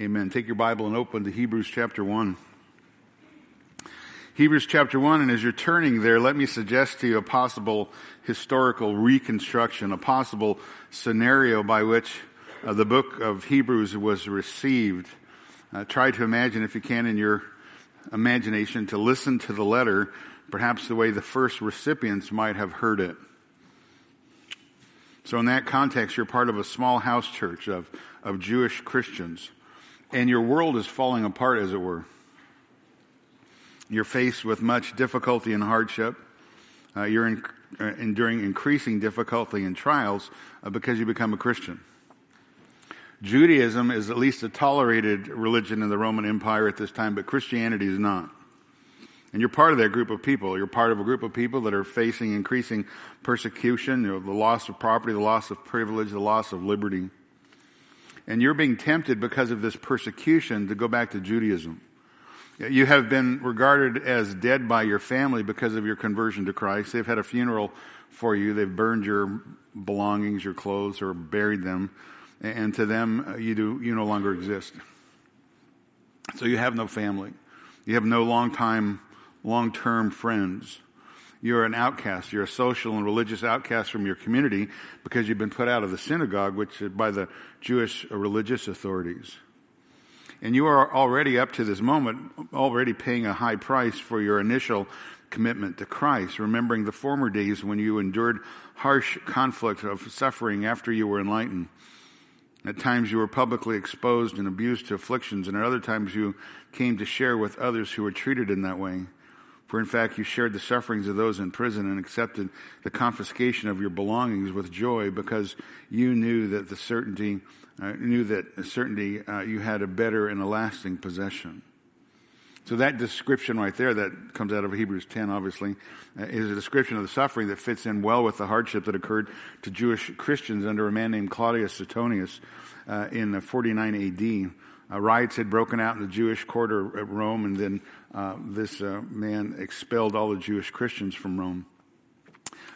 Amen. Take your Bible and open to Hebrews chapter 1. Hebrews chapter 1, and as you're turning there, let me suggest to you a possible historical reconstruction, a possible scenario by which uh, the book of Hebrews was received. Uh, try to imagine, if you can, in your imagination, to listen to the letter, perhaps the way the first recipients might have heard it. So in that context, you're part of a small house church of, of Jewish Christians, and your world is falling apart, as it were. You're faced with much difficulty and hardship. Uh, you're in, uh, enduring increasing difficulty and trials uh, because you become a Christian. Judaism is at least a tolerated religion in the Roman Empire at this time, but Christianity is not. And you're part of that group of people. You're part of a group of people that are facing increasing persecution, you know, the loss of property, the loss of privilege, the loss of liberty. And you're being tempted because of this persecution to go back to Judaism. You have been regarded as dead by your family because of your conversion to Christ. They've had a funeral for you. They've burned your belongings, your clothes, or buried them. And to them, uh, you do, you no longer exist. So you have no family. You have no long time, long term friends. You're an outcast. You're a social and religious outcast from your community because you've been put out of the synagogue, which uh, by the Jewish religious authorities. And you are already up to this moment, already paying a high price for your initial commitment to Christ, remembering the former days when you endured harsh conflict of suffering after you were enlightened. At times you were publicly exposed and abused to afflictions, and at other times you came to share with others who were treated in that way. For in fact, you shared the sufferings of those in prison and accepted the confiscation of your belongings with joy because you knew that the certainty uh, knew that certainty uh, you had a better and a lasting possession. So that description right there that comes out of Hebrews 10, obviously, uh, is a description of the suffering that fits in well with the hardship that occurred to Jewish Christians under a man named Claudius Suetonius uh, in 49 AD. Uh, riots had broken out in the Jewish quarter at Rome, and then uh, this man expelled all the Jewish Christians from Rome.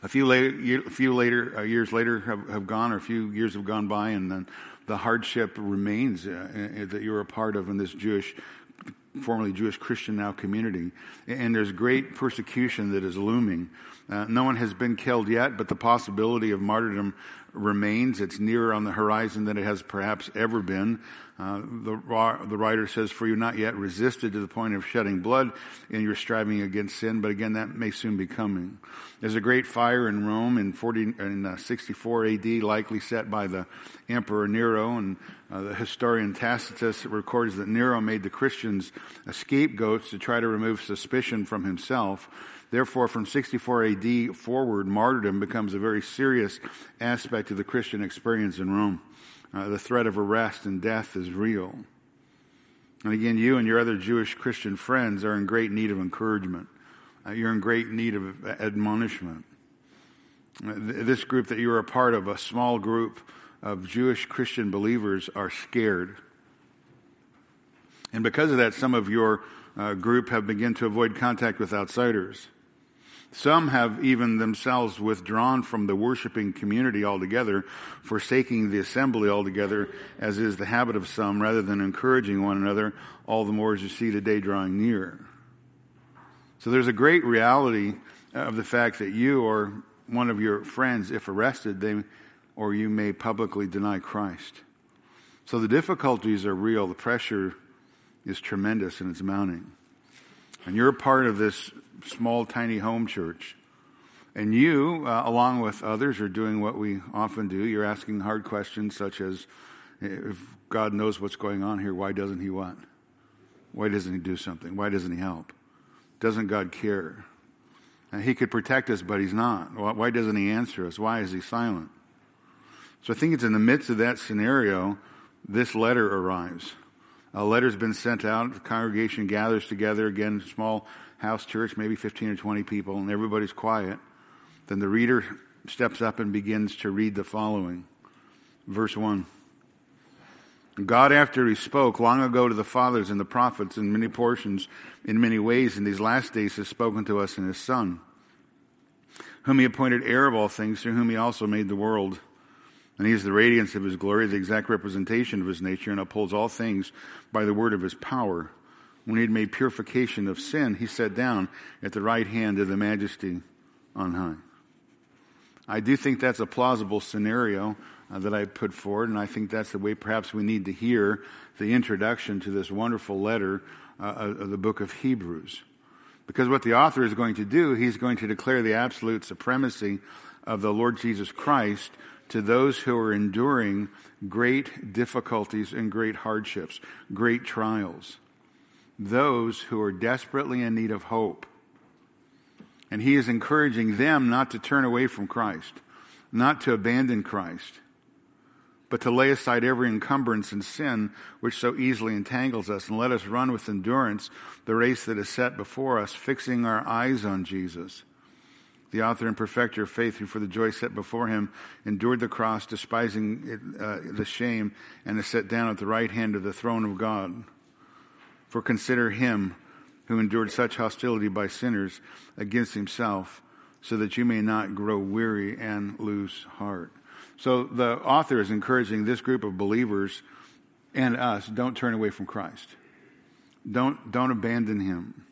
A few, later, a few later years later have, have gone, or a few years have gone by, and then the hardship remains uh, uh, that you're a part of in this Jewish, formerly Jewish Christian now community. And there's great persecution that is looming. Uh, no one has been killed yet, but the possibility of martyrdom remains. It's nearer on the horizon than it has perhaps ever been. Uh, the, the writer says, For you not yet resisted to the point of shedding blood in your striving against sin, but again, that may soon be coming. There's a great fire in Rome in, 40, in uh, 64 AD, likely set by the Emperor Nero, and uh, the historian Tacitus records that Nero made the Christians scapegoats to try to remove suspicion from himself. Therefore, from 64 AD forward, martyrdom becomes a very serious aspect of the Christian experience in Rome. Uh, the threat of arrest and death is real. And again, you and your other Jewish Christian friends are in great need of encouragement. Uh, you're in great need of admonishment. Uh, this group that you're a part of, a small group of Jewish Christian believers, are scared. And because of that, some of your uh, group have begun to avoid contact with outsiders. Some have even themselves withdrawn from the worshiping community altogether, forsaking the assembly altogether, as is the habit of some, rather than encouraging one another, all the more as you see the day drawing near. So there's a great reality of the fact that you or one of your friends, if arrested, they or you may publicly deny Christ. So the difficulties are real. The pressure is tremendous and it's mounting. And you're a part of this small, tiny home church. And you, uh, along with others, are doing what we often do. You're asking hard questions such as, if God knows what's going on here, why doesn't He what? Why doesn't He do something? Why doesn't He help? Doesn't God care? And he could protect us, but He's not. Why doesn't He answer us? Why is He silent? So I think it's in the midst of that scenario, this letter arrives. A letter's been sent out. The congregation gathers together again, small house church, maybe 15 or 20 people, and everybody's quiet. Then the reader steps up and begins to read the following. Verse 1. God, after he spoke long ago to the fathers and the prophets in many portions, in many ways, in these last days has spoken to us in his Son, whom he appointed heir of all things, through whom he also made the world. And he is the radiance of his glory, the exact representation of his nature, and upholds all things by the word of his power. When he had made purification of sin, he sat down at the right hand of the majesty on high. I do think that's a plausible scenario uh, that I put forward, and I think that's the way perhaps we need to hear the introduction to this wonderful letter uh, of the book of Hebrews. Because what the author is going to do, he's going to declare the absolute supremacy of the Lord Jesus Christ to those who are enduring great difficulties and great hardships, great trials, those who are desperately in need of hope. And he is encouraging them not to turn away from Christ, not to abandon Christ, but to lay aside every encumbrance and sin which so easily entangles us, and let us run with endurance the race that is set before us, fixing our eyes on Jesus the author and perfecter of faith, who for the joy set before him endured the cross, despising it, uh, the shame, and is set down at the right hand of the throne of God. For consider him who endured such hostility by sinners against himself, so that you may not grow weary and lose heart. So the author is encouraging this group of believers and us don't turn away from Christ. Don't, don't abandon him.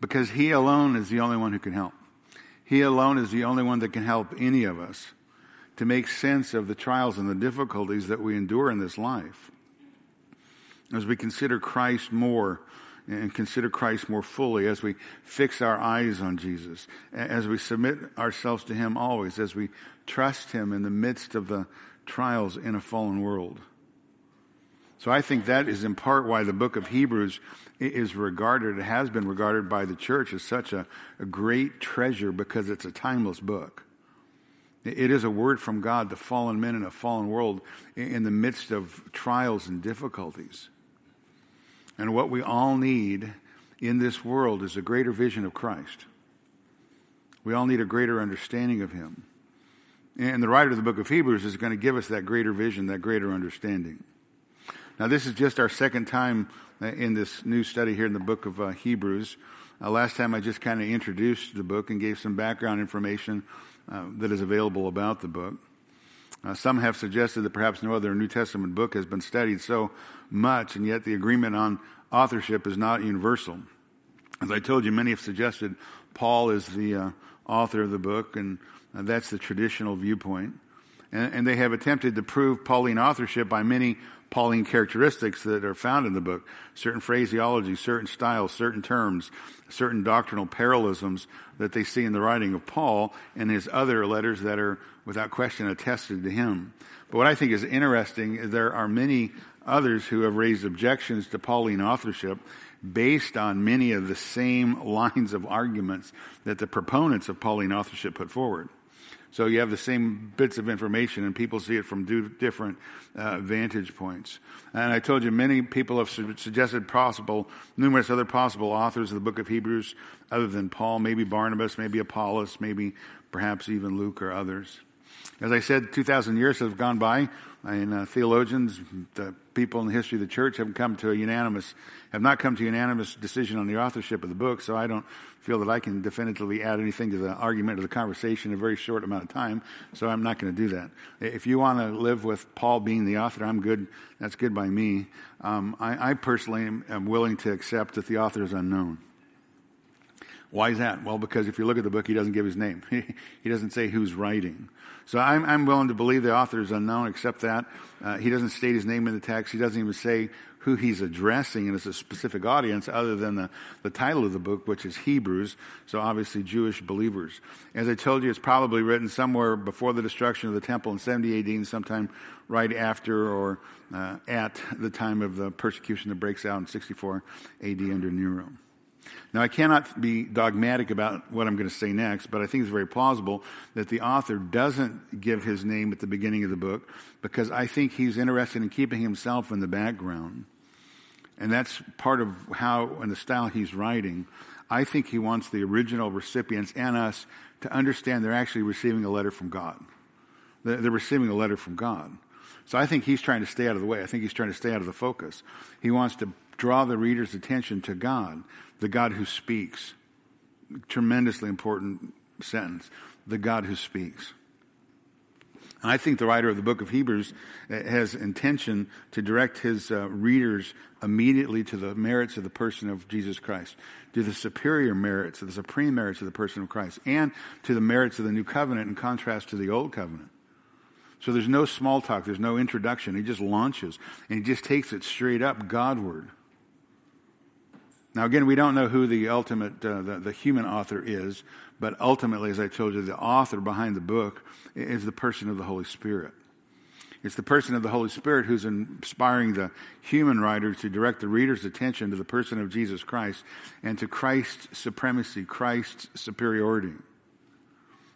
Because he alone is the only one who can help. He alone is the only one that can help any of us to make sense of the trials and the difficulties that we endure in this life. As we consider Christ more and consider Christ more fully, as we fix our eyes on Jesus, as we submit ourselves to Him always, as we trust Him in the midst of the trials in a fallen world. So I think that is in part why the book of Hebrews is regarded, has been regarded by the church as such a, a great treasure because it's a timeless book. It is a word from God to fallen men in a fallen world in the midst of trials and difficulties. And what we all need in this world is a greater vision of Christ. We all need a greater understanding of Him. And the writer of the book of Hebrews is going to give us that greater vision, that greater understanding. Now, this is just our second time uh, in this new study here in the book of uh, Hebrews. Uh, last time I just kind of introduced the book and gave some background information uh, that is available about the book. Uh, some have suggested that perhaps no other New Testament book has been studied so much, and yet the agreement on authorship is not universal. As I told you, many have suggested Paul is the uh, author of the book, and that's the traditional viewpoint. And, and, they have attempted to prove Pauline authorship by many Pauline characteristics that are found in the book. Certain phraseology, certain styles, certain terms, certain doctrinal parallelisms that they see in the writing of Paul and his other letters that are without question attested to him. But what I think is interesting is there are many others who have raised objections to Pauline authorship based on many of the same lines of arguments that the proponents of Pauline authorship put forward. So you have the same bits of information, and people see it from different uh, vantage points. And I told you, many people have su- suggested possible, numerous other possible authors of the book of Hebrews, other than Paul, maybe Barnabas, maybe Apollos, maybe perhaps even Luke or others. As I said, 2,000 years have gone by, and uh, theologians, the people in the history of the church have come to a unanimous, have not come to a unanimous decision on the authorship of the book, so I don't feel that I can definitively add anything to the argument or the conversation in a very short amount of time, so I'm not going to do that. If you want to live with Paul being the author, I'm good. That's good by me. Um, I, I, personally am, am willing to accept that the author is unknown. Why is that? Well, because if you look at the book, he doesn't give his name. he doesn't say who's writing. So I'm, I'm, willing to believe the author is unknown, except that uh, he doesn't state his name in the text. He doesn't even say who he's addressing and it's a specific audience other than the, the title of the book, which is Hebrews. So obviously Jewish believers. As I told you, it's probably written somewhere before the destruction of the temple in 70 AD and sometime right after or uh, at the time of the persecution that breaks out in 64 AD under Nero. Now, I cannot be dogmatic about what I'm going to say next, but I think it's very plausible that the author doesn't give his name at the beginning of the book because I think he's interested in keeping himself in the background. And that's part of how and the style he's writing. I think he wants the original recipients and us to understand they're actually receiving a letter from God. They're receiving a letter from God. So I think he's trying to stay out of the way. I think he's trying to stay out of the focus. He wants to draw the reader's attention to God the God who speaks. Tremendously important sentence. The God who speaks. I think the writer of the book of Hebrews uh, has intention to direct his uh, readers immediately to the merits of the person of Jesus Christ, to the superior merits, the supreme merits of the person of Christ, and to the merits of the new covenant in contrast to the old covenant. So there's no small talk, there's no introduction. He just launches and he just takes it straight up Godward. Now, again, we don't know who the ultimate, uh, the, the human author is, but ultimately, as I told you, the author behind the book is the person of the Holy Spirit. It's the person of the Holy Spirit who's inspiring the human writer to direct the reader's attention to the person of Jesus Christ and to Christ's supremacy, Christ's superiority.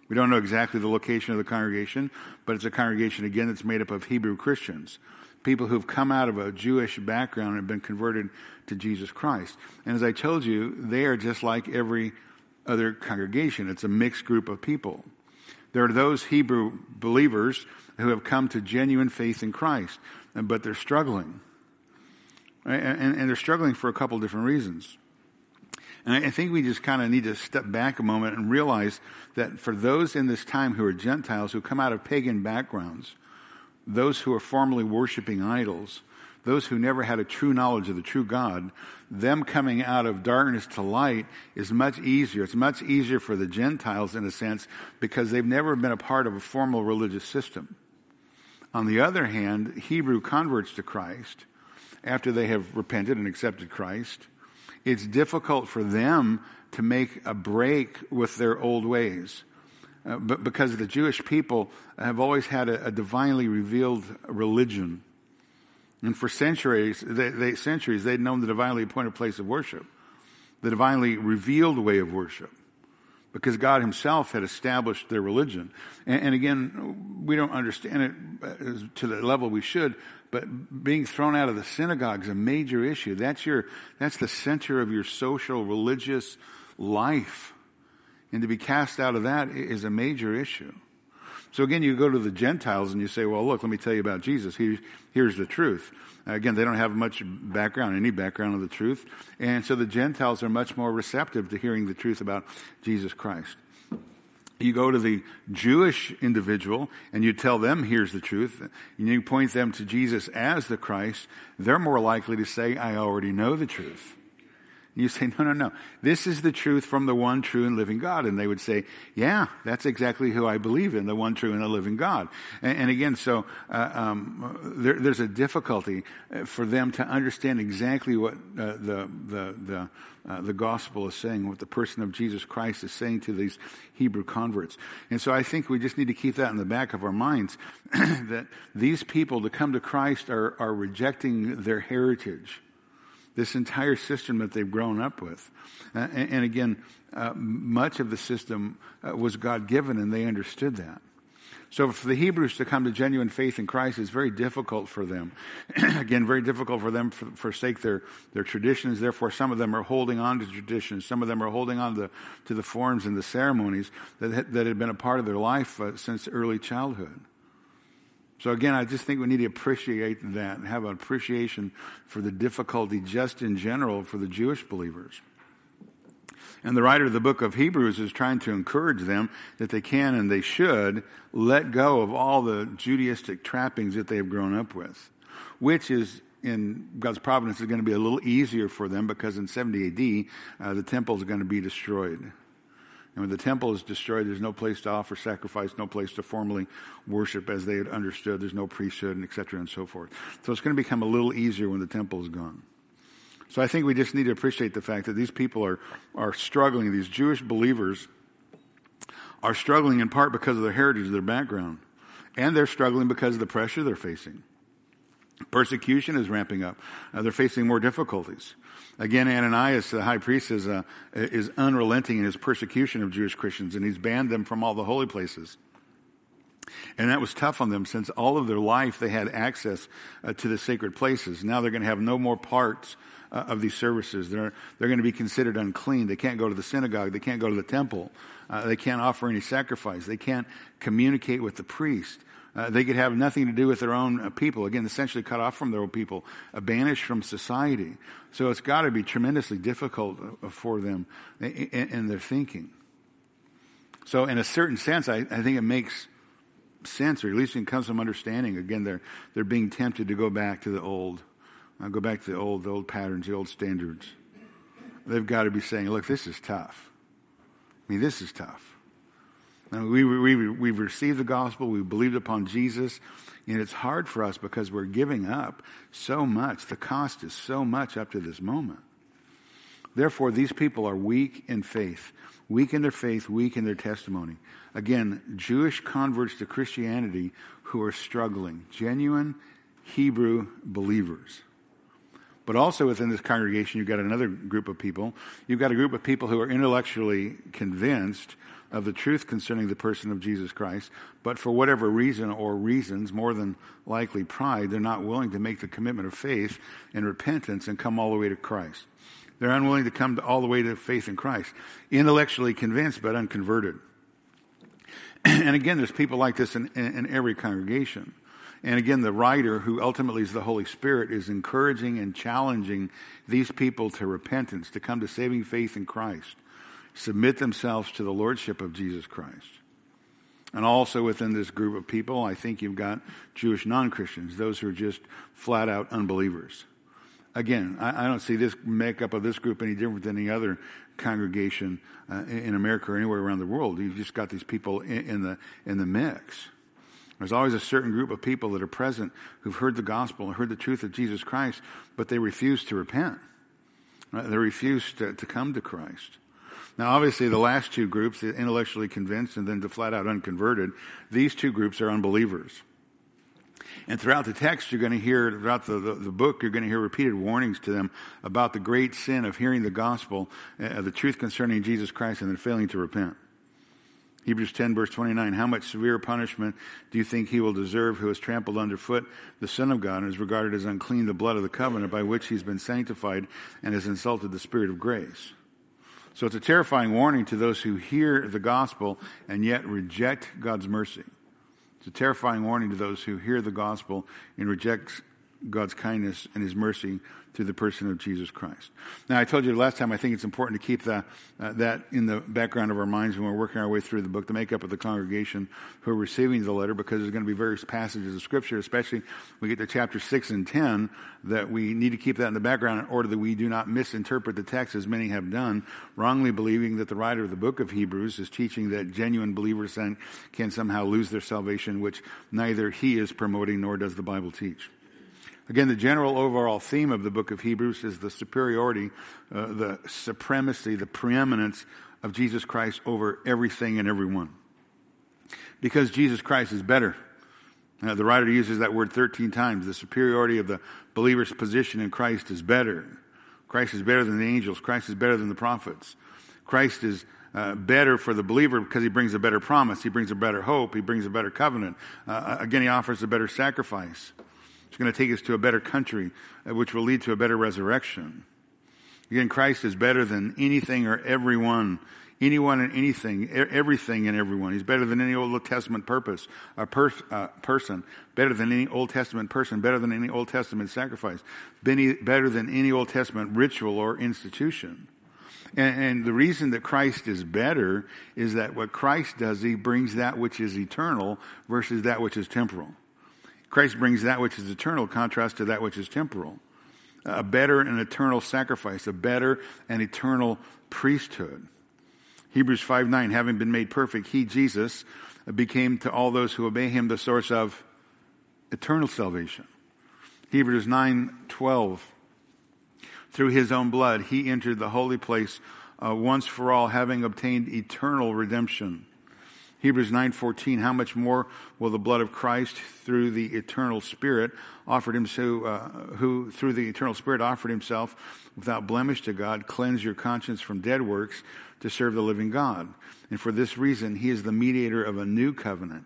We don't know exactly the location of the congregation, but it's a congregation, again, that's made up of Hebrew Christians, people who've come out of a Jewish background and have been converted to Jesus Christ. And as I told you, they are just like every other congregation. It's a mixed group of people. There are those Hebrew believers who have come to genuine faith in Christ, but they're struggling. And, and they're struggling for a couple different reasons. And I think we just kind of need to step back a moment and realize that for those in this time who are Gentiles, who come out of pagan backgrounds, those who are formerly worshiping idols, those who never had a true knowledge of the true God, them coming out of darkness to light is much easier. It's much easier for the Gentiles in a sense because they've never been a part of a formal religious system. On the other hand, Hebrew converts to Christ, after they have repented and accepted Christ, it's difficult for them to make a break with their old ways. Uh, but because the Jewish people have always had a, a divinely revealed religion and for centuries, they, they, centuries, they'd known the divinely appointed place of worship, the divinely revealed way of worship, because God Himself had established their religion. And, and again, we don't understand it uh, to the level we should, but being thrown out of the synagogue is a major issue. That's your, that's the center of your social, religious life. And to be cast out of that is a major issue. So again, you go to the Gentiles and you say, well, look, let me tell you about Jesus. He, here's the truth. Uh, again, they don't have much background, any background of the truth. And so the Gentiles are much more receptive to hearing the truth about Jesus Christ. You go to the Jewish individual and you tell them, here's the truth, and you point them to Jesus as the Christ, they're more likely to say, I already know the truth. You say, no, no, no. This is the truth from the one true and living God. And they would say, yeah, that's exactly who I believe in, the one true and the living God. And, and again, so uh, um, there, there's a difficulty uh, for them to understand exactly what uh, the, the, the, uh, the gospel is saying, what the person of Jesus Christ is saying to these Hebrew converts. And so I think we just need to keep that in the back of our minds, that these people to come to Christ are, are rejecting their heritage this entire system that they've grown up with. Uh, and, and, again, uh, much of the system uh, was God given, and they understood that. So for the Hebrews to come to genuine faith in Christ is very difficult for them. Again, very difficult for them to forsake their, their traditions. Therefore, some of them are holding on to traditions. Some of them are holding on to, to the forms and the ceremonies that, that had been a part of their life uh, since early childhood. So again, I just think we need to appreciate that and have an appreciation for the difficulty just in general for the Jewish believers. And the writer of the book of Hebrews is trying to encourage them that they can and they should let go of all the Judaistic trappings that they have grown up with, which is in God's providence is going to be a little easier for them because in 70 AD, uh, the temple is going to be destroyed. And when the temple is destroyed, there's no place to offer sacrifice, no place to formally worship as they had understood. There's no priesthood, and et cetera, and so forth. So it's going to become a little easier when the temple is gone. So I think we just need to appreciate the fact that these people are, are struggling. These Jewish believers are struggling in part because of their heritage, their background. And they're struggling because of the pressure they're facing. Persecution is ramping up. Uh, they're facing more difficulties. Again, Ananias, the high priest, is, uh, is unrelenting in his persecution of Jewish Christians, and he's banned them from all the holy places. And that was tough on them since all of their life they had access uh, to the sacred places. Now they're going to have no more parts uh, of these services. They're, they're going to be considered unclean. They can't go to the synagogue. They can't go to the temple. Uh, they can't offer any sacrifice. They can't communicate with the priest. Uh, they could have nothing to do with their own uh, people. Again, essentially cut off from their own people, uh, banished from society. So it's got to be tremendously difficult uh, for them in, in, their thinking. So, in a certain sense, I, I think it makes sense, or at least it comes some understanding. Again, they're, they're being tempted to go back to the old, uh, go back to the old, the old patterns, the old standards. They've got to be saying, look, this is tough. I mean, this is tough. We, we, we've received the gospel, we've believed upon Jesus, and it's hard for us because we're giving up so much. The cost is so much up to this moment. Therefore, these people are weak in faith, weak in their faith, weak in their testimony. Again, Jewish converts to Christianity who are struggling, genuine Hebrew believers. But also within this congregation, you've got another group of people. You've got a group of people who are intellectually convinced of the truth concerning the person of Jesus Christ, but for whatever reason or reasons, more than likely pride, they're not willing to make the commitment of faith and repentance and come all the way to Christ. They're unwilling to come all the way to faith in Christ. Intellectually convinced, but unconverted. And again, there's people like this in, in, in every congregation. And again, the writer, who ultimately is the Holy Spirit, is encouraging and challenging these people to repentance, to come to saving faith in Christ, submit themselves to the Lordship of Jesus Christ. And also within this group of people, I think you've got Jewish non Christians, those who are just flat out unbelievers. Again, I, I, don't see this makeup of this group any different than any other congregation uh, in America or anywhere around the world. You've just got these people in, in, the in the mix. There's always a certain group of people that are present who've heard the gospel and heard the truth of Jesus Christ, but they refuse to repent. Uh, they refuse to, to come to Christ. Now, obviously, the last two groups, the intellectually convinced and then the flat out unconverted, these two groups are unbelievers. And throughout the text, you're going to hear, throughout the, the, the, book, you're going to hear repeated warnings to them about the great sin of hearing the gospel, uh, the truth concerning Jesus Christ, and then failing to repent. Hebrews 10 verse 29, how much severe punishment do you think he will deserve who has trampled underfoot the Son of God and is regarded as unclean the blood of the covenant by which he's been sanctified and has insulted the Spirit of grace? So it's a terrifying warning to those who hear the gospel and yet reject God's mercy. It's a terrifying warning to those who hear the gospel and reject God's kindness and his mercy through the person of Jesus Christ. Now, I told you last time, I think it's important to keep that, uh, that in the background of our minds when we're working our way through the book, the makeup of the congregation who are receiving the letter, because there's going to be various passages of Scripture, especially we get to chapter 6 and 10, that we need to keep that in the background in order that we do not misinterpret the text as many have done, wrongly believing that the writer of the book of Hebrews is teaching that genuine believers can somehow lose their salvation, which neither he is promoting nor does the Bible teach. Again, the general overall theme of the book of Hebrews is the superiority, uh, the supremacy, the preeminence of Jesus Christ over everything and everyone. Because Jesus Christ is better. Uh, the writer uses that word 13 times. The superiority of the believer's position in Christ is better. Christ is better than the angels. Christ is better than the prophets. Christ is uh, better for the believer because he brings a better promise. He brings a better hope. He brings a better covenant. Uh, again, he offers a better sacrifice. It's going to take us to a better country, uh, which will lead to a better resurrection. Again, Christ is better than anything or everyone, anyone and anything, everything and everyone. He's better than any Old Testament purpose, a per- uh, person, better than any Old Testament person, better than any Old Testament sacrifice, better than any Old Testament ritual or institution. And, and, the reason that Christ is better is that what Christ does, he brings that which is eternal versus that which is temporal. Christ brings that which is eternal, contrast to that which is temporal. A better and eternal sacrifice, a better and eternal priesthood. Hebrews 5 9, having been made perfect, he, Jesus, became to all those who obey him the source of eternal salvation. Hebrews 9 12, through his own blood, he entered the holy place uh, once for all, having obtained eternal redemption. Hebrews 9:14 How much more will the blood of Christ through the eternal spirit offered him so uh, who through the eternal spirit offered himself without blemish to God cleanse your conscience from dead works to serve the living God. And for this reason he is the mediator of a new covenant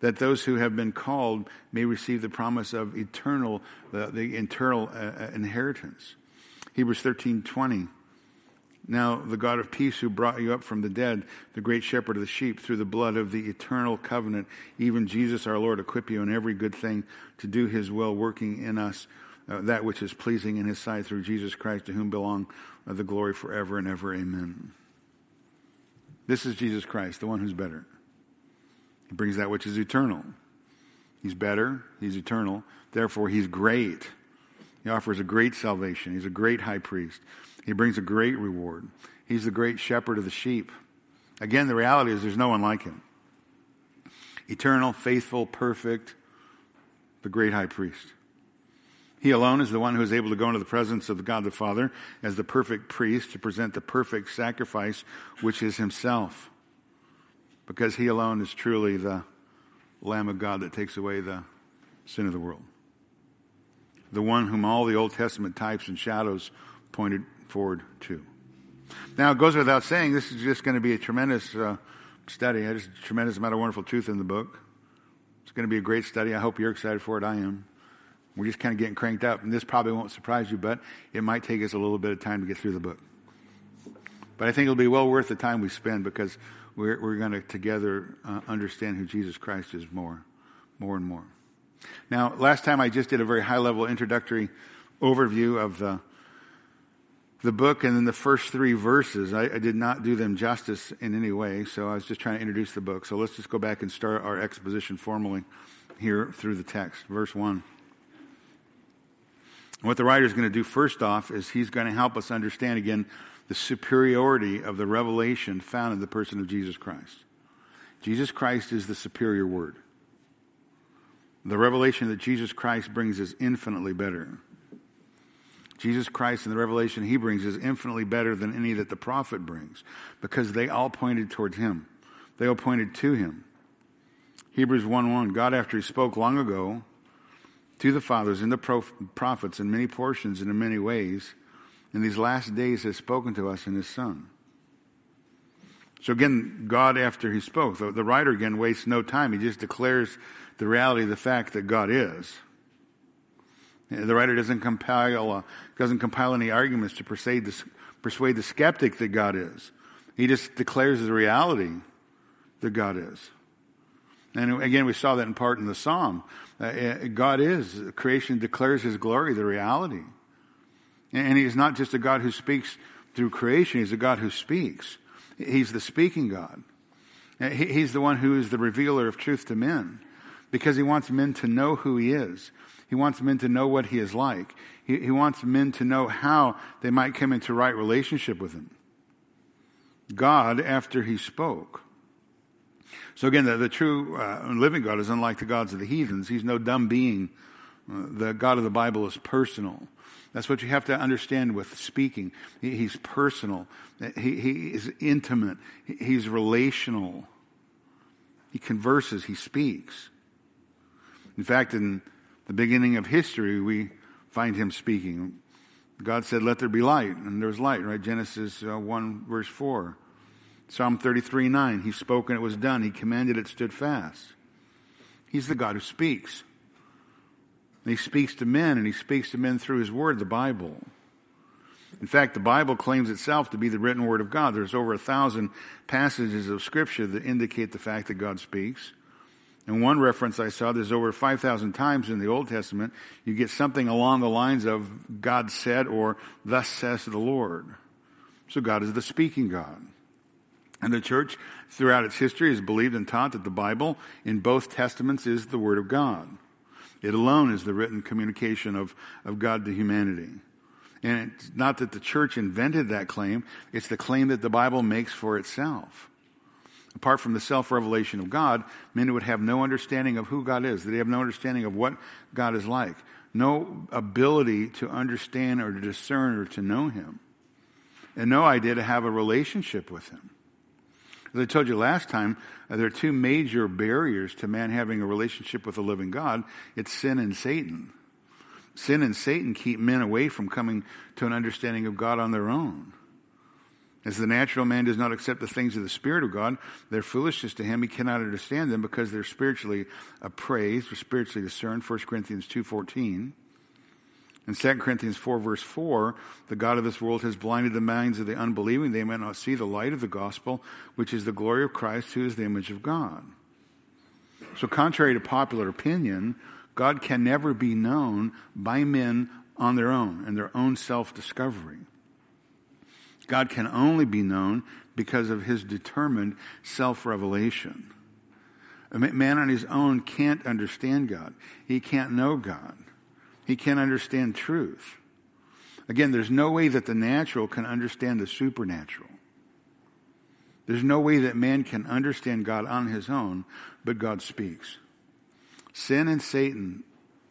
that those who have been called may receive the promise of eternal the, the eternal uh, uh inheritance. Hebrews 13:20 now, the God of peace who brought you up from the dead, the great shepherd of the sheep, through the blood of the eternal covenant, even Jesus our Lord, equip you in every good thing to do his will, working in us uh, that which is pleasing in his sight through Jesus Christ, to whom belong uh, the glory forever and ever. Amen. This is Jesus Christ, the one who's better. He brings that which is eternal. He's better, he's eternal, therefore he's great. He offers a great salvation. He's a great high priest. He brings a great reward. He's the great shepherd of the sheep. Again, the reality is there's no one like him. Eternal, faithful, perfect, the great high priest. He alone is the one who is able to go into the presence of God the Father as the perfect priest to present the perfect sacrifice, which is himself. Because he alone is truly the Lamb of God that takes away the sin of the world. The one whom all the Old Testament types and shadows pointed forward to. Now, it goes without saying, this is just going to be a tremendous uh, study. There's a tremendous amount of wonderful truth in the book. It's going to be a great study. I hope you're excited for it. I am. We're just kind of getting cranked up, and this probably won't surprise you, but it might take us a little bit of time to get through the book. But I think it'll be well worth the time we spend because we're, we're going to together uh, understand who Jesus Christ is more, more and more. Now, last time I just did a very high level introductory overview of the, the book and then the first three verses. I, I, did not do them justice in any way, so I was just trying to introduce the book. So let's just go back and start our exposition formally here through the text. Verse 1. What the writer is going to do first off is he's going to help us understand again the superiority of the revelation found in the person of Jesus Christ. Jesus Christ is the superior word. The revelation that Jesus Christ brings is infinitely better. Jesus Christ and the revelation he brings is infinitely better than any that the prophet brings because they all pointed towards him. They all pointed to him. Hebrews 1 1 God, after he spoke long ago to the fathers and the prophets in many portions and in many ways, in these last days has spoken to us in his Son. So again, God, after he spoke, the, the writer again wastes no time. He just declares the reality of the fact that God is. The writer doesn't compile, uh, doesn't compile any arguments to persuade the, persuade the skeptic that God is. He just declares the reality that God is. And again, we saw that in part in the Psalm. Uh, uh, God is. Creation declares His glory, the reality. And He is not just a God who speaks through creation, He's a God who speaks. He's the speaking God. He's the one who is the revealer of truth to men because He wants men to know who He is. He wants men to know what He is like. He, he wants men to know how they might come into right relationship with Him. God, after He spoke, so again, the, the true uh, living God is unlike the gods of the heathens. He's no dumb being. Uh, the God of the Bible is personal. That's what you have to understand with speaking. He, he's personal. He, he is intimate. He, he's relational. He converses. He speaks. In fact, in the beginning of history, we find him speaking. God said, let there be light. And there was light, right? Genesis uh, 1 verse 4. Psalm 33 9, He spoke and it was done. He commanded it stood fast. He's the God who speaks. And he speaks to men, and he speaks to men through his word, the Bible. In fact, the Bible claims itself to be the written word of God. There's over a thousand passages of scripture that indicate the fact that God speaks. And one reference I saw, there's over 5,000 times in the Old Testament, you get something along the lines of God said or thus says the Lord. So God is the speaking God. And the church throughout its history has believed and taught that the Bible in both testaments is the Word of God. It alone is the written communication of, of God to humanity. And it's not that the church invented that claim, it's the claim that the Bible makes for itself. Apart from the self-revelation of God, men would have no understanding of who God is. They have no understanding of what God is like. No ability to understand or to discern or to know Him. And no idea to have a relationship with Him. As I told you last time, uh, there are two major barriers to man having a relationship with the living God. It's sin and Satan. Sin and Satan keep men away from coming to an understanding of God on their own. As the natural man does not accept the things of the Spirit of God, they're foolishness to him. He cannot understand them because they're spiritually appraised or spiritually discerned. 1 Corinthians 2.14. In 2 Corinthians 4 verse 4, the God of this world has blinded the minds of the unbelieving. They may not see the light of the gospel, which is the glory of Christ, who is the image of God. So contrary to popular opinion, God can never be known by men on their own and their own self-discovery. God can only be known because of his determined self-revelation. A man on his own can't understand God. He can't know God. He can't understand truth. Again, there's no way that the natural can understand the supernatural. There's no way that man can understand God on his own, but God speaks. Sin and Satan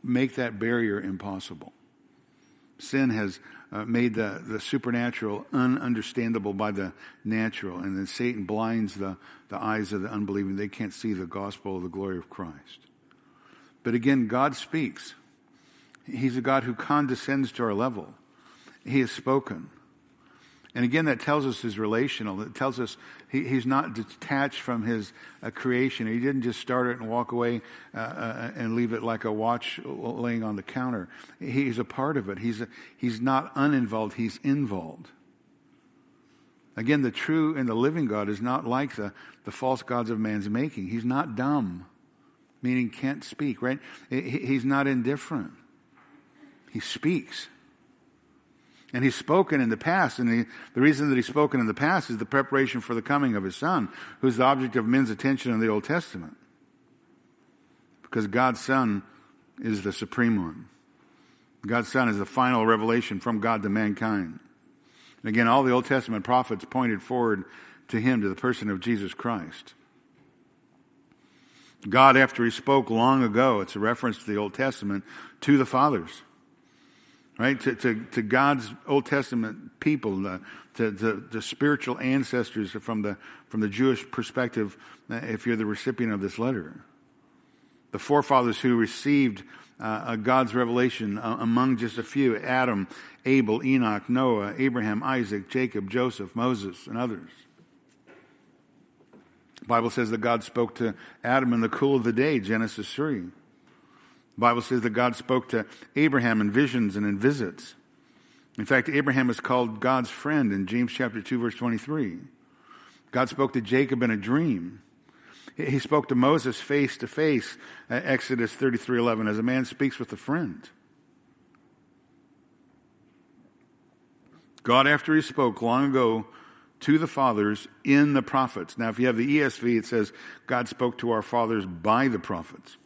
make that barrier impossible. Sin has uh, made the, the supernatural ununderstandable by the natural, and then Satan blinds the, the eyes of the unbelieving. They can't see the gospel of the glory of Christ. But again, God speaks. He's a God who condescends to our level. He has spoken. And again, that tells us his relational. It tells us he, he's not detached from his uh, creation. He didn't just start it and walk away uh, uh, and leave it like a watch laying on the counter. He's a part of it. He's, a, he's not uninvolved, he's involved. Again, the true and the living God is not like the, the false gods of man's making. He's not dumb, meaning can't speak, right? He's not indifferent. He speaks. And he's spoken in the past, and he, the reason that he's spoken in the past is the preparation for the coming of his son, who's the object of men's attention in the Old Testament. Because God's son is the supreme one. God's son is the final revelation from God to mankind. And again, all the Old Testament prophets pointed forward to him, to the person of Jesus Christ. God, after he spoke long ago, it's a reference to the Old Testament, to the fathers right? To, to, to God's Old Testament people, to, to, spiritual ancestors from the, from the Jewish perspective, uh, if you're the recipient of this letter. The forefathers who received uh, God's revelation uh, among just a few Adam, Abel, Enoch, Noah, Abraham, Isaac, Jacob, Joseph, Moses, and others. The Bible says that God spoke to Adam in the cool of the day, Genesis 3. The Bible says that God spoke to Abraham in visions and in visits. In fact, Abraham is called God's friend in James chapter 2 verse 23. God spoke to Jacob in a dream. He spoke to Moses face to face, uh, Exodus 33:11, as a man speaks with a friend. God, after he spoke long ago to the fathers in the prophets. Now, if you have the ESV, it says God spoke to our fathers by the prophets.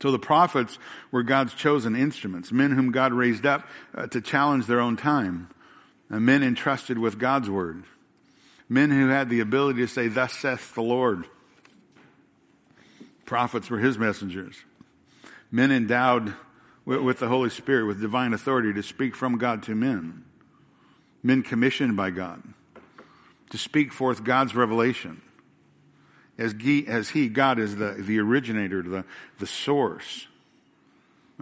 So the prophets were God's chosen instruments, men whom God raised up uh, to challenge their own time, uh, men entrusted with God's word, men who had the ability to say, Thus saith the Lord. Prophets were his messengers, men endowed with, with the Holy Spirit, with divine authority to speak from God to men, men commissioned by God to speak forth God's revelation as he, as he God, is the, the originator, the, the source.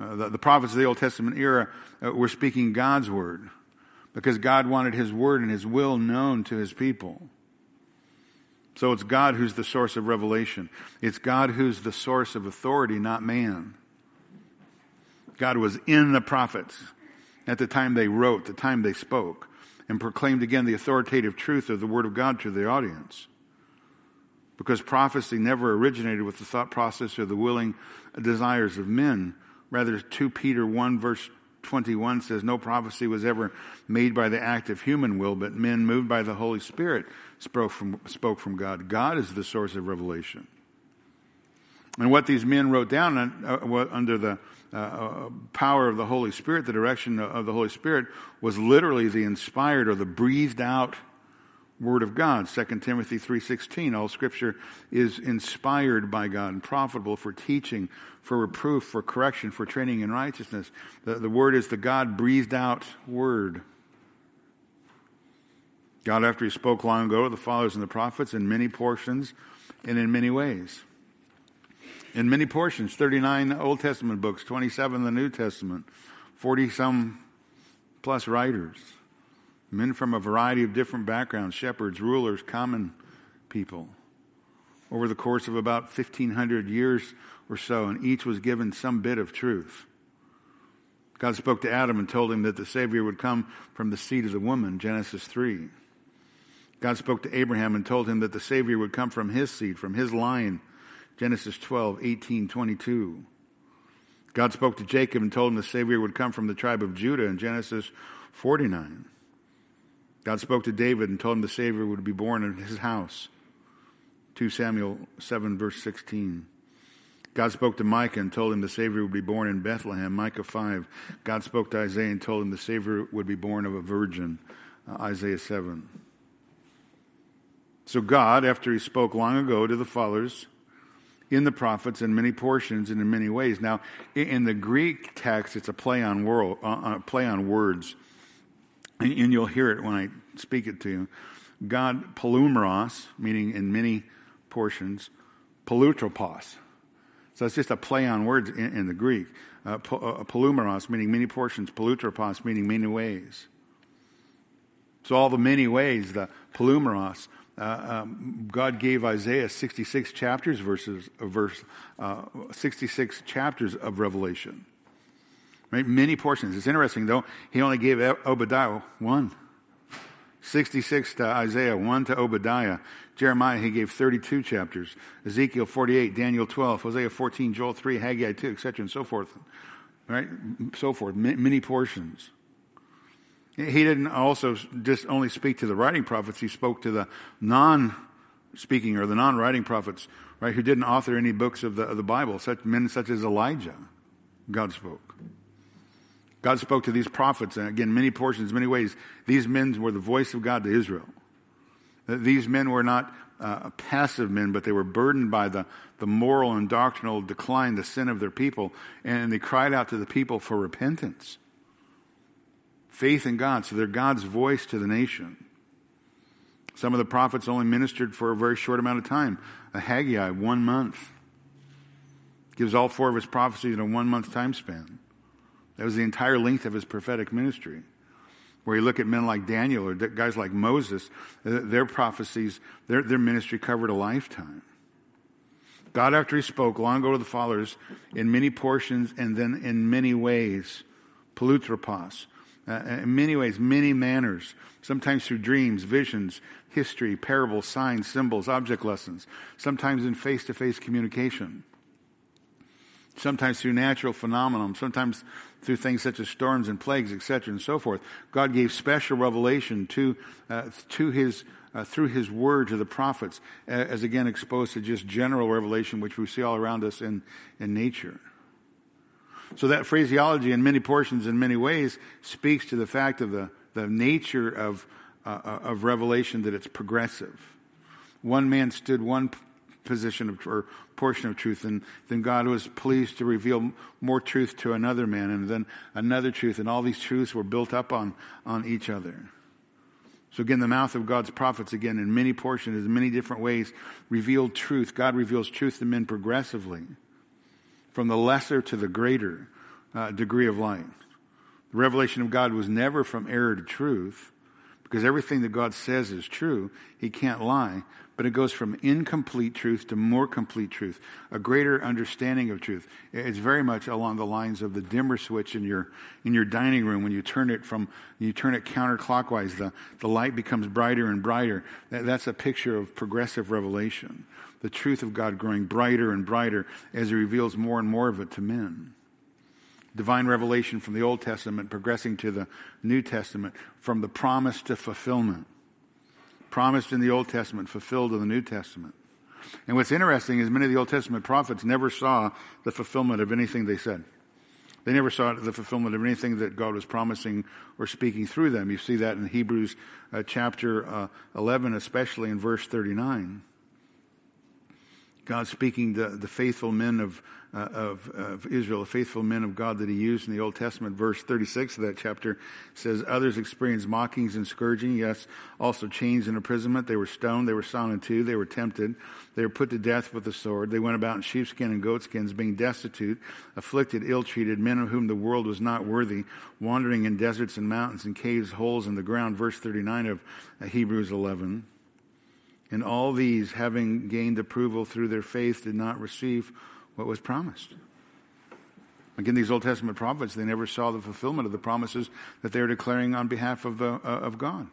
Uh, the, the, prophets of the Old Testament era uh, were speaking God's word because God wanted his word and his will known to his people. So it's God who's the source of revelation. It's God who's the source of authority, not man. God was in the prophets at the time they wrote, the time they spoke, and proclaimed again the authoritative truth of the word of God to the audience because prophecy never originated with the thought process or the willing desires of men. Rather, 2 Peter 1 verse 21 says, No prophecy was ever made by the act of human will, but men moved by the Holy Spirit spoke from, spoke from God. God is the source of revelation. And what these men wrote down uh, under the uh, uh, power of the Holy Spirit, the direction of the Holy Spirit, was literally the inspired or the breathed out word of God. 2 Timothy 3:16 all scripture is inspired by God and profitable for teaching, for reproof, for correction, for training in righteousness. The, the word is the God breathed out word. God after he spoke long ago to the fathers and the prophets in many portions and in many ways. In many portions, 39 Old Testament books, 27 the New Testament, 40 some plus writers. Men from a variety of different backgrounds shepherds, rulers, common people. Over the course of about 1,500 years or so, and each was given some bit of truth. God spoke to Adam and told him that the Savior would come from the seed of the woman, Genesis 3. God spoke to Abraham and told him that the Savior would come from his seed, from his line, Genesis 12, 18, 22. God spoke to Jacob and told him the Savior would come from the tribe of Judah in Genesis 49. God spoke to David and told him the Savior would be born in his house. 2 Samuel 7, verse 16. God spoke to Micah and told him the Savior would be born in Bethlehem. Micah 5. God spoke to Isaiah and told him the Savior would be born of a virgin. Uh, Isaiah 7. So God, after he spoke long ago to the fathers, in the prophets in many portions and in many ways. Now, in the Greek text, it's a play on world, uh, uh play on words, and, and, you'll hear it when I speak it to you. God palumeros, meaning in many portions, palutropos. So it's just a play on words in, in the Greek. Uh, uh palumeros, meaning many portions, palutropos, meaning many ways. So all the many ways, the palumeros, uh, um, God gave Isaiah 66 chapters verses, uh, verse, uh, 66 chapters of Revelation. Many portions. It's interesting though, he only gave Obadiah one. 66 to Isaiah, 1 to Obadiah. Jeremiah, he gave 32 chapters. Ezekiel 48, Daniel 12, Hosea 14, Joel 3, Haggai 2, etc., and so forth. Right? So forth. Many portions. He didn't also just only speak to the writing prophets, he spoke to the non speaking or the non writing prophets, right, who didn't author any books of the, of the Bible, such men such as Elijah. God spoke. God spoke to these prophets, and again, many portions, many ways. These men were the voice of God to Israel. These men were not uh, passive men, but they were burdened by the, the moral and doctrinal decline, the sin of their people, and they cried out to the people for repentance faith in God. So they're God's voice to the nation. Some of the prophets only ministered for a very short amount of time. A Haggai, one month. Gives all four of his prophecies in a one month time span. That was the entire length of his prophetic ministry. Where you look at men like Daniel or guys like Moses, uh, their prophecies, their, their ministry covered a lifetime. God, after he spoke long ago to the fathers in many portions and then in many ways, palutropos, uh, in many ways, many manners, sometimes through dreams, visions, history, parables, signs, symbols, object lessons, sometimes in face to face communication, sometimes through natural phenomena, sometimes through things such as storms and plagues, etc., and so forth. God gave special revelation to, uh, to his, uh, through his word to the prophets, as again exposed to just general revelation, which we see all around us in, in nature. So that phraseology in many portions, in many ways, speaks to the fact of the, the nature of, uh, uh of revelation that it's progressive. One man stood one position of, or portion of truth, and then God was pleased to reveal more truth to another man, and then another truth, and all these truths were built up on, on each other. So again, the mouth of God's prophets, again, in many portions, in many different ways, revealed truth. God reveals truth to men progressively from the lesser to the greater uh, degree of light. The revelation of God was never from error to truth, because everything that God says is true. He can't lie, but it goes from incomplete truth to more complete truth, a greater understanding of truth. It's very much along the lines of the dimmer switch in your in your dining room when you turn it from you turn it counterclockwise, the, the light becomes brighter and brighter. That's a picture of progressive revelation the truth of God growing brighter and brighter as He reveals more and more of it to men. Divine revelation from the Old Testament progressing to the New Testament, from the promise to fulfillment. Promised in the Old Testament, fulfilled in the New Testament. And what's interesting is many of the Old Testament prophets never saw the fulfillment of anything they said. They never saw the fulfillment of anything that God was promising or speaking through them. You see that in Hebrews uh, chapter uh, 11, especially in verse 39. God speaking to the faithful men of, uh, of, of, Israel, the faithful men of God that he used in the Old Testament. Verse 36 of that chapter says, Others experienced mockings and scourging, yes, also chains and imprisonment. They were stoned, they were sawn in two, they were tempted, they were put to death with the sword. They went about in sheepskin and goatskins, being destitute, afflicted, ill treated, men of whom the world was not worthy, wandering in deserts and mountains and caves, holes in the ground. Verse 39 of Hebrews 11. And all these, having gained approval through their faith, did not receive what was promised. Again, these Old Testament prophets, they never saw the fulfillment of the promises that they were declaring on behalf of, the, uh, of God.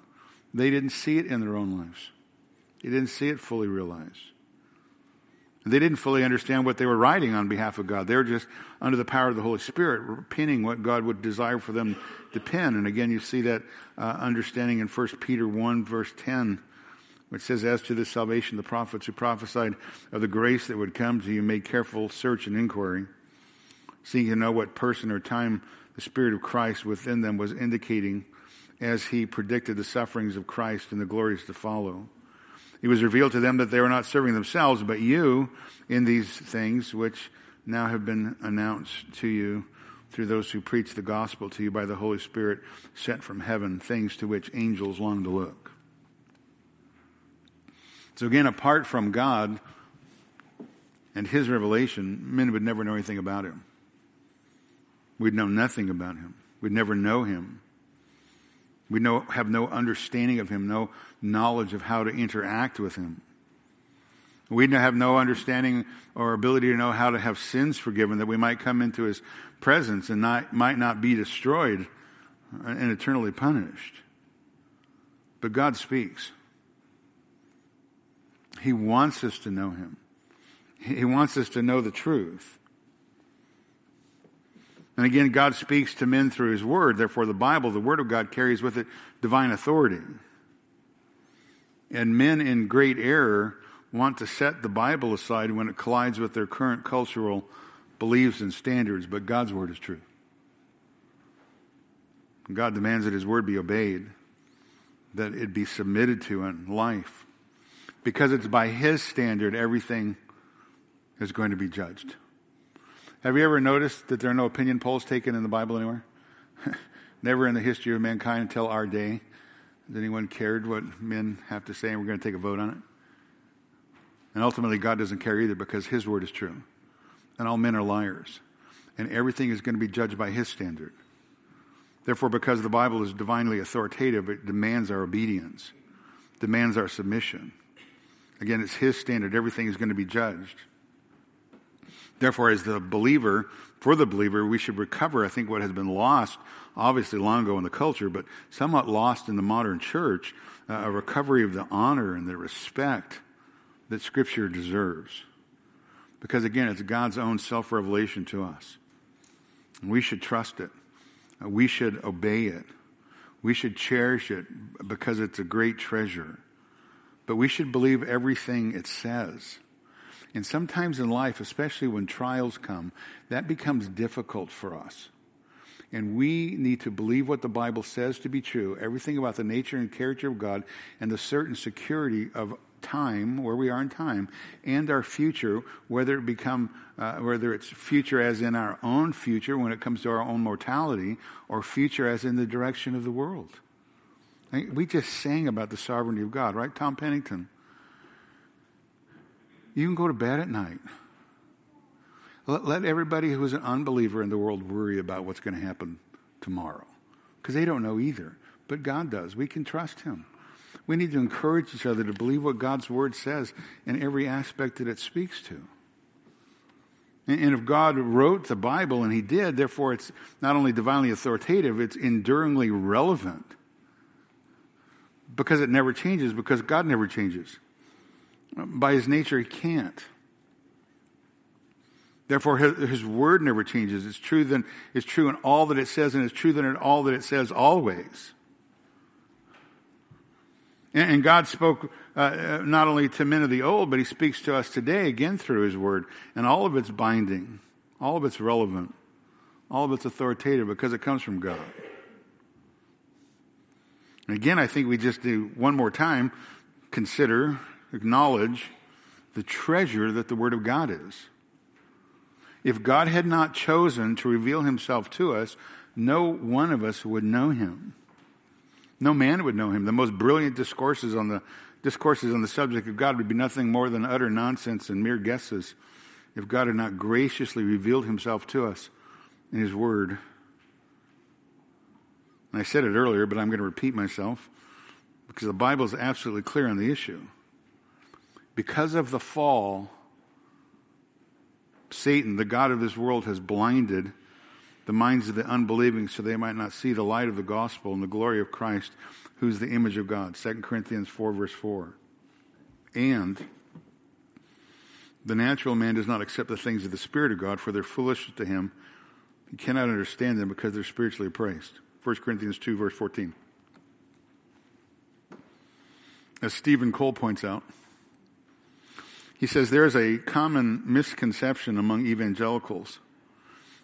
They didn't see it in their own lives. They didn't see it fully realized. They didn't fully understand what they were writing on behalf of God. They were just under the power of the Holy Spirit, pinning what God would desire for them to pen. And again, you see that uh, understanding in 1 Peter 1, verse 10 which says, As to this salvation, the prophets who prophesied of the grace that would come to you made careful search and inquiry, seeking to know what person or time the Spirit of Christ within them was indicating as he predicted the sufferings of Christ and the glories to follow. It was revealed to them that they were not serving themselves, but you in these things which now have been announced to you through those who preach the gospel to you by the Holy Spirit sent from heaven, things to which angels long to look. So again, apart from God and His revelation, men would never know anything about Him. We'd know nothing about Him. We'd never know Him. We know, have no understanding of Him, no knowledge of how to interact with Him. We'd have no understanding or ability to know how to have sins forgiven that we might come into His presence and not, might not be destroyed and eternally punished. But God speaks. He wants us to know Him. He wants us to know the truth. And again, God speaks to men through His Word. Therefore, the Bible, the Word of God, carries with it divine authority. And men in great error want to set the Bible aside when it collides with their current cultural beliefs and standards, but God's Word is true. God demands that His Word be obeyed, that it be submitted to in life. Because it's by His standard everything is going to be judged. Have you ever noticed that there are no opinion polls taken in the Bible anywhere? Never in the history of mankind until our day has anyone cared what men have to say, and we're going to take a vote on it. And ultimately, God doesn't care either because His word is true. And all men are liars. And everything is going to be judged by His standard. Therefore, because the Bible is divinely authoritative, it demands our obedience, demands our submission. Again, it's His standard. Everything is going to be judged. Therefore, as the believer, for the believer, we should recover, I think, what has been lost, obviously long ago in the culture, but somewhat lost in the modern church, uh, a recovery of the honor and the respect that Scripture deserves. Because again, it's God's own self revelation to us. We should trust it. We should obey it. We should cherish it because it's a great treasure. But we should believe everything it says. And sometimes in life, especially when trials come, that becomes difficult for us. And we need to believe what the Bible says to be true, everything about the nature and character of God, and the certain security of time, where we are in time, and our future, whether it become, uh, whether it's future as in our own future when it comes to our own mortality, or future as in the direction of the world. We just sang about the sovereignty of God, right, Tom Pennington? You can go to bed at night. Let, let everybody who's an unbeliever in the world worry about what's going to happen tomorrow because they don't know either. But God does. We can trust Him. We need to encourage each other to believe what God's Word says in every aspect that it speaks to. And if God wrote the Bible, and He did, therefore it's not only divinely authoritative, it's enduringly relevant. Because it never changes, because God never changes. By his nature, he can't. Therefore, his, word never changes. It's true, then, it's true in all that it says, and it's true in all that it says always. And, and God spoke uh, uh, not only to men of the old, but he speaks to us today again through his word. And all of it's binding, all of it's relevant, all of it's authoritative because it comes from God. Again, I think we just do one more time consider acknowledge the treasure that the Word of God is. If God had not chosen to reveal himself to us, no one of us would know him. No man would know him. The most brilliant discourses on the discourses on the subject of God would be nothing more than utter nonsense and mere guesses if God had not graciously revealed himself to us in his word. And I said it earlier, but I'm going to repeat myself because the Bible is absolutely clear on the issue because of the fall, Satan, the God of this world, has blinded the minds of the unbelieving so they might not see the light of the gospel and the glory of Christ, who's the image of God. 2 Corinthians 4, verse 4. And the natural man does not accept the things of the Spirit of God, for they're foolish to him. He cannot understand them because they're spiritually appraised. 1 Corinthians 2, verse 14. as Steven Cole points out, he says there's a common misconception among evangelicals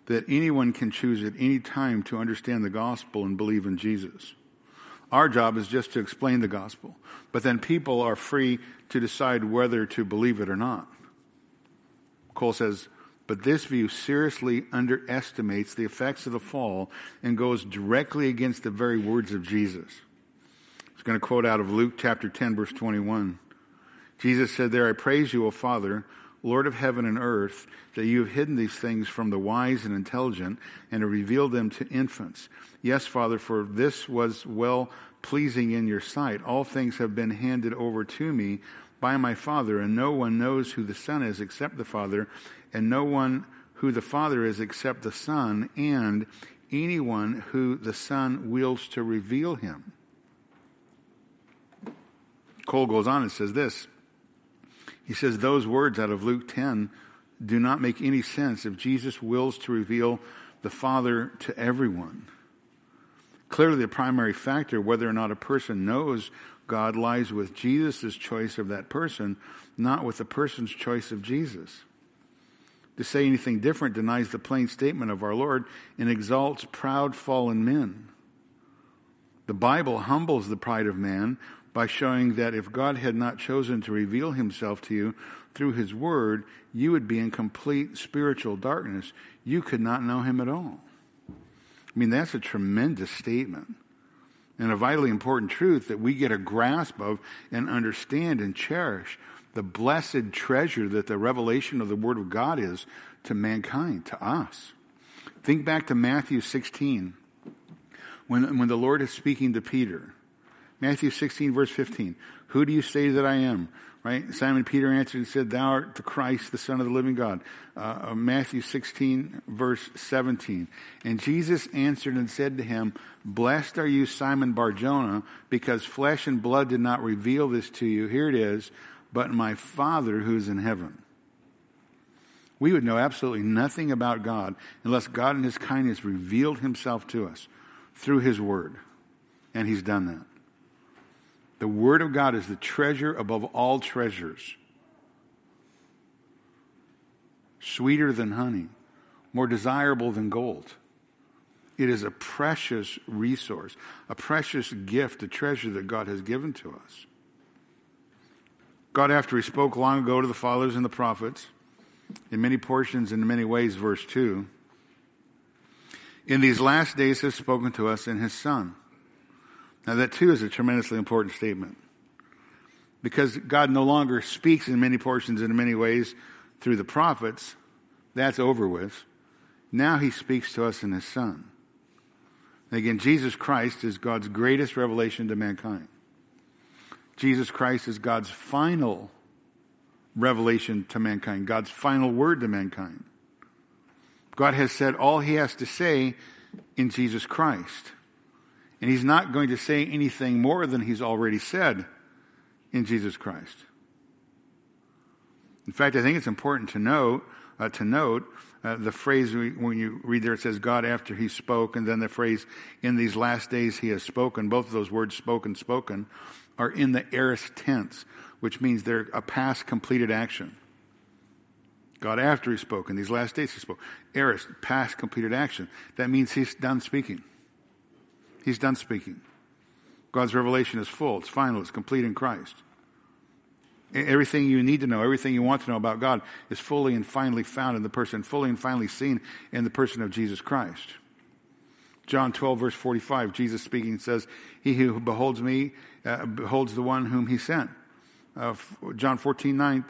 that anyone can choose at any time to understand the gospel and believe in Jesus. Our job is just to explain the gospel, but then people are free to decide whether to believe it or not. Cole says, but this view seriously underestimates the effects of the fall and goes directly against the very words of Jesus. It's going to quote out of Luke chapter 10, verse 21. Jesus said there, I praise you, O Father, Lord of heaven and earth, that you have hidden these things from the wise and intelligent and have revealed them to infants. Yes, Father, for this was well pleasing in your sight. All things have been handed over to me by my Father, and no one knows who the Son is except the Father, and no one who the Father is except the Son, and anyone who the Son wills to reveal him. Cole goes on and says this. He says those words out of Luke 10 do not make any sense if Jesus wills to reveal the Father to everyone. Clearly, the primary factor, whether or not a person knows God, lies with Jesus' choice of that person, not with the person's choice of Jesus. To say anything different denies the plain statement of our Lord and exalts proud fallen men. The Bible humbles the pride of man by showing that if God had not chosen to reveal himself to you through his word, you would be in complete spiritual darkness. You could not know him at all. I mean, that's a tremendous statement and a vitally important truth that we get a grasp of and understand and cherish the blessed treasure that the revelation of the Word of God is to mankind, to us. Think back to Matthew 16, when, when the Lord is speaking to Peter. Matthew 16, verse 15. Who do you say that I am? Right? Simon Peter answered and said, Thou art the Christ, the Son of the living God. Uh, uh Matthew 16, verse 17. And Jesus answered and said to him, Blessed are you, Simon Barjona, because flesh and blood did not reveal this to you. Here it is but my Father who's in heaven. We would know absolutely nothing about God unless God in His kindness revealed Himself to us through His Word. And He's done that. The Word of God is the treasure above all treasures. Sweeter than honey, more desirable than gold. It is a precious resource, a precious gift, a treasure that God has given to us. God, after he spoke long ago to the fathers and the prophets, in many portions and in many ways, verse 2, in these last days has spoken to us in his Son. Now, that too is a tremendously important statement. Because God no longer speaks in many portions and in many ways through the prophets, that's over with. Now he speaks to us in his Son. Again, Jesus Christ is God's greatest revelation to mankind. Jesus Christ is God's final revelation to mankind, God's final word to mankind. God has said all he has to say in Jesus Christ. And he's not going to say anything more than he's already said in Jesus Christ. In fact, I think it's important to note, uh, to note uh, the phrase when you read there, it says God after he spoke, and then the phrase in these last days he has spoken. Both of those words, spoken, spoken, are in the aorist tense, which means they're a past completed action. God, after he spoke, in these last days he spoke. Aorist, past completed action. That means he's done speaking. He's done speaking. God's revelation is full, it's final, it's complete in Christ. Everything you need to know, everything you want to know about God is fully and finally found in the person, fully and finally seen in the person of Jesus Christ. John 12, verse 45, Jesus speaking says, He who beholds me uh, beholds the one whom he sent. Uh, John 14, 9,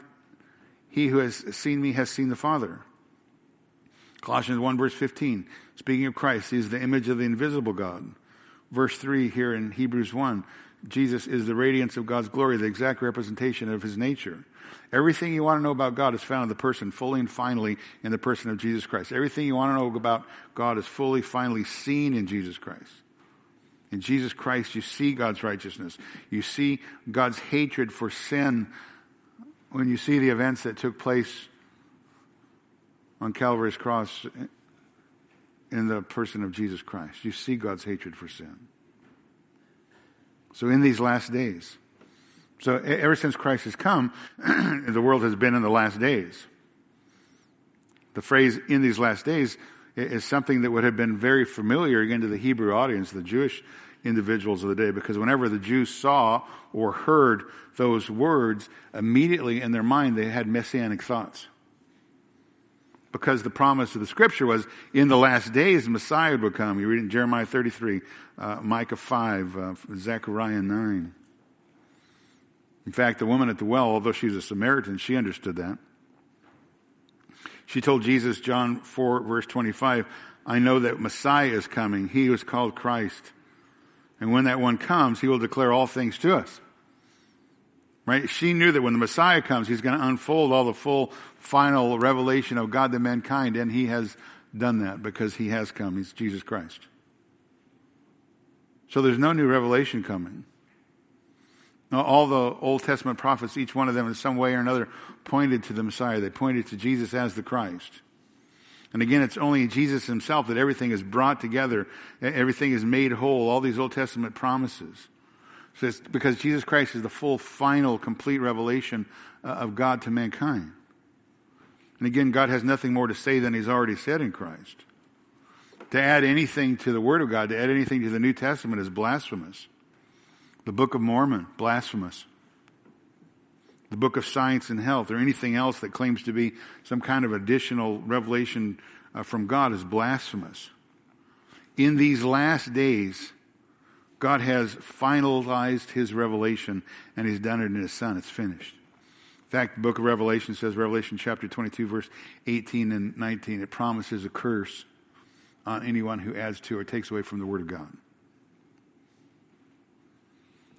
He who has seen me has seen the Father. Colossians 1, verse 15, speaking of Christ, He is the image of the invisible God. Verse 3 here in Hebrews 1, Jesus is the radiance of God's glory, the exact representation of His nature. Everything you want to know about God is found in the person, fully and finally, in the person of Jesus Christ. Everything you want to know about God is fully, finally seen in Jesus Christ. In Jesus Christ, you see God's righteousness. You see God's hatred for sin when you see the events that took place on Calvary's cross in the person of Jesus Christ. You see God's hatred for sin. So, in these last days, So ever since Christ has come, the world has been in the last days. The phrase in these last days is something that would have been very familiar again to the Hebrew audience, the Jewish individuals of the day, because whenever the Jews saw or heard those words, immediately in their mind they had messianic thoughts. Because the promise of the scripture was in the last days Messiah would come. You read in Jeremiah 33, uh, Micah 5, uh, Zechariah 9. In fact, the woman at the well, although she was a Samaritan, she understood that. She told Jesus, John 4, verse 25, I know that Messiah is coming. He is called Christ. And when that one comes, he will declare all things to us. Right? She knew that when the Messiah comes, he's going to unfold all the full final revelation of God to mankind. And he has done that because he has come. He's Jesus Christ. So there's no new revelation coming. All the Old Testament prophets, each one of them in some way or another pointed to the Messiah. They pointed to Jesus as the Christ. And again, it's only Jesus himself that everything is brought together, everything is made whole, all these Old Testament promises. Because Jesus Christ is the full, final, complete revelation uh, of God to mankind. And again, God has nothing more to say than he's already said in Christ. To add anything to the Word of God, to add anything to the New Testament is blasphemous. The Book of Mormon, blasphemous. The Book of Science and Health, or anything else that claims to be some kind of additional revelation uh, from God is blasphemous. In these last days, God has finalized his revelation and he's done it in his son. It's finished. In fact, the book of Revelation says, Revelation chapter 22, verse 18 and 19, it promises a curse on anyone who adds to or takes away from the word of God.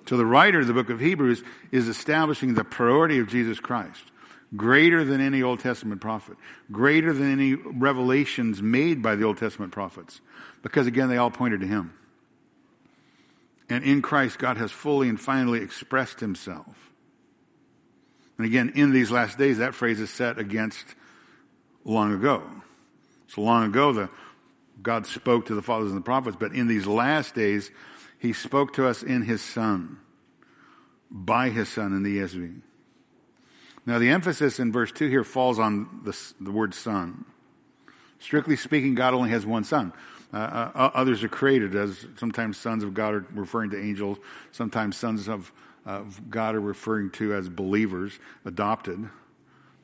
So the writer of the book of Hebrews is establishing the priority of Jesus Christ, greater than any Old Testament prophet, greater than any revelations made by the Old Testament prophets, because again, they all pointed to him. And in Christ, God has fully and finally expressed himself. And again, in these last days, that phrase is set against long ago. So long ago, the, God spoke to the fathers and the prophets, but in these last days, he spoke to us in his Son, by his Son in the ESV. Now, the emphasis in verse 2 here falls on the, the word Son. Strictly speaking, God only has one Son. Uh, uh, others are created as sometimes sons of God are referring to angels, sometimes sons of, of God are referring to as believers, adopted.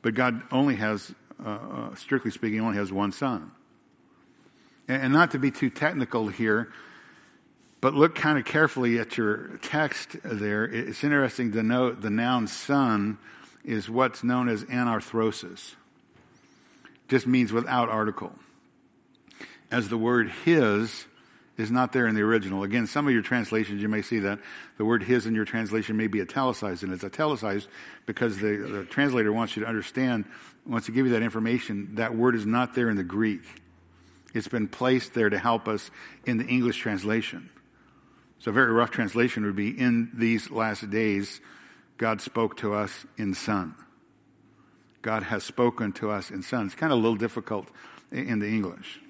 But God only has, uh, uh strictly speaking, only has one Son. And, and not to be too technical here, but look kind of carefully at your text there. It's interesting to note the noun son is what's known as anarthrosis. Just means without article. As the word his is not there in the original. Again, some of your translations, you may see that the word his in your translation may be italicized, and it's italicized because the, the translator wants you to understand, wants to give you that information, that word is not there in the Greek. It's been placed there to help us in the English translation. So a very rough translation would be, in these last days, God spoke to us in Son. God has spoken to us in Son. It's kind of a little difficult in the English.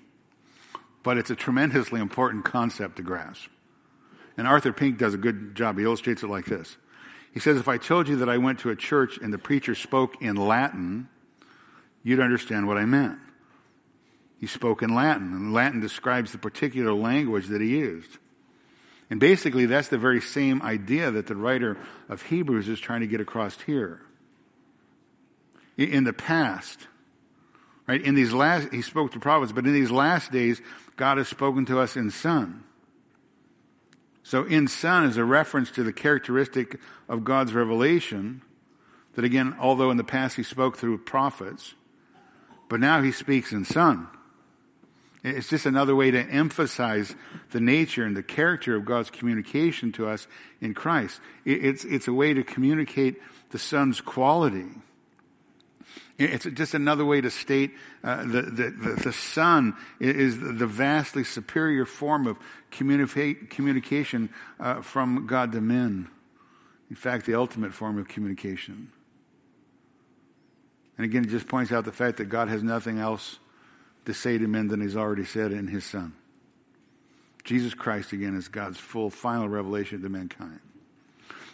But it's a tremendously important concept to grasp. And Arthur Pink does a good job. He illustrates it like this. He says, if I told you that I went to a church and the preacher spoke in Latin, you'd understand what I meant. He spoke in Latin, and Latin describes the particular language that he used. And basically, that's the very same idea that the writer of Hebrews is trying to get across here. In the past, right, in these last, he spoke to prophets, but in these last days, God has spoken to us in Son. So in Son is a reference to the characteristic of God's revelation that again, although in the past he spoke through prophets, but now he speaks in Son. It's just another way to emphasize the nature and the character of God's communication to us in Christ. It's, it's a way to communicate the Son's quality. It's just another way to state uh, the, the, the, Son is the vastly superior form of communication uh, from God to men. In fact, the ultimate form of communication. And again, it just points out the fact that God has nothing else to say to men than he's already said in his son. Jesus Christ, again, is God's full final revelation to mankind.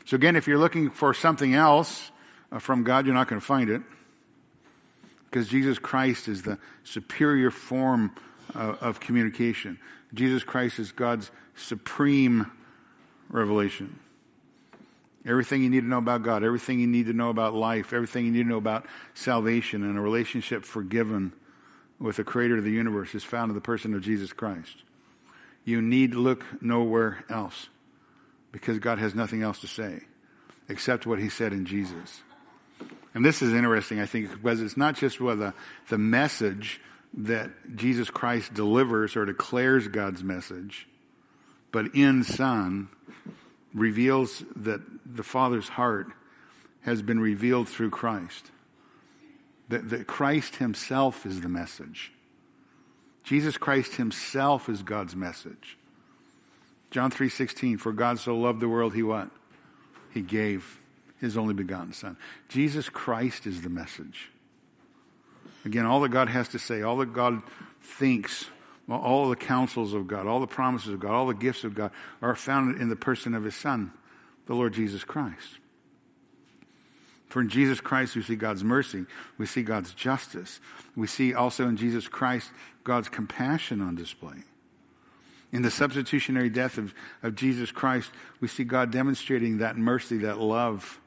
So again, if you're looking for something else uh, from God, you're not going to find it. Because Jesus Christ is the superior form of, of communication. Jesus Christ is God's supreme revelation. Everything you need to know about God, everything you need to know about life, everything you need to know about salvation and a relationship forgiven with the creator of the universe is found in the person of Jesus Christ. You need look nowhere else because God has nothing else to say except what he said in Jesus. And this is interesting, I think, because it's not just whether the message that Jesus Christ delivers or declares God's message, but in Son reveals that the Father's heart has been revealed through Christ. That, that Christ himself is the message. Jesus Christ himself is God's message. John 3:16 for God so loved the world he what? He gave his only begotten son. Jesus Christ is the message. Again, all that God has to say, all that God thinks, all the counsels of God, all the promises of God, all the gifts of God are found in the person of his son, the Lord Jesus Christ. For in Jesus Christ, we see God's mercy. We see God's justice. We see also in Jesus Christ God's compassion on display. In the substitutionary death of, of Jesus Christ, we see God demonstrating that mercy, that love.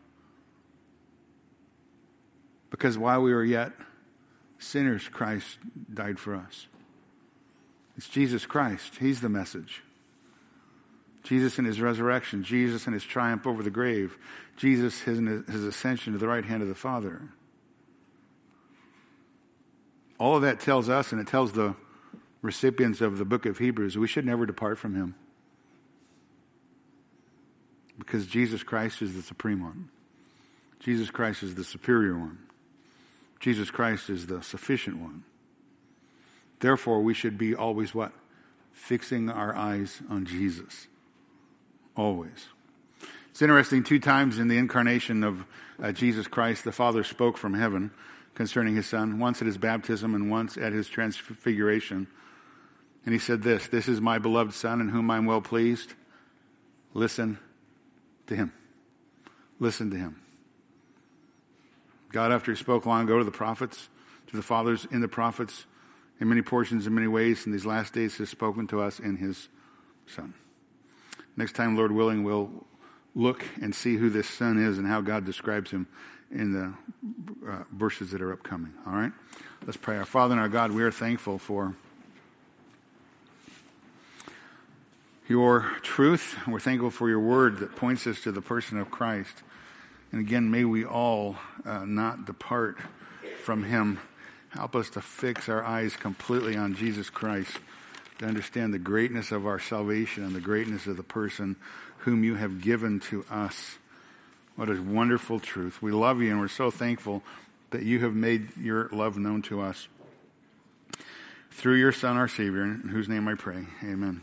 Because while we were yet sinners, Christ died for us. It's Jesus Christ. He's the message. Jesus in his resurrection, Jesus in his triumph over the grave, Jesus in his ascension to the right hand of the Father. All of that tells us, and it tells the recipients of the book of Hebrews, we should never depart from him. Because Jesus Christ is the supreme one. Jesus Christ is the superior one. Jesus Christ is the sufficient one. Therefore, we should be always what? Fixing our eyes on Jesus. Always. It's interesting, two times in the incarnation of uh, Jesus Christ, the Father spoke from heaven concerning his Son, once at his baptism and once at his transfiguration. And he said this This is my beloved Son in whom I'm well pleased. Listen to him. Listen to him. God, after he spoke long ago to the prophets, to the fathers in the prophets, in many portions, in many ways, in these last days, has spoken to us in his Son. Next time, Lord willing, we'll look and see who this Son is and how God describes him in the uh, verses that are upcoming. All right? Let's pray. Our Father and our God, we are thankful for your truth. We're thankful for your word that points us to the person of Christ. And again, may we all uh, not depart from him. Help us to fix our eyes completely on Jesus Christ, to understand the greatness of our salvation and the greatness of the person whom you have given to us. What a wonderful truth. We love you and we're so thankful that you have made your love known to us through your Son, our Savior, in whose name I pray. Amen.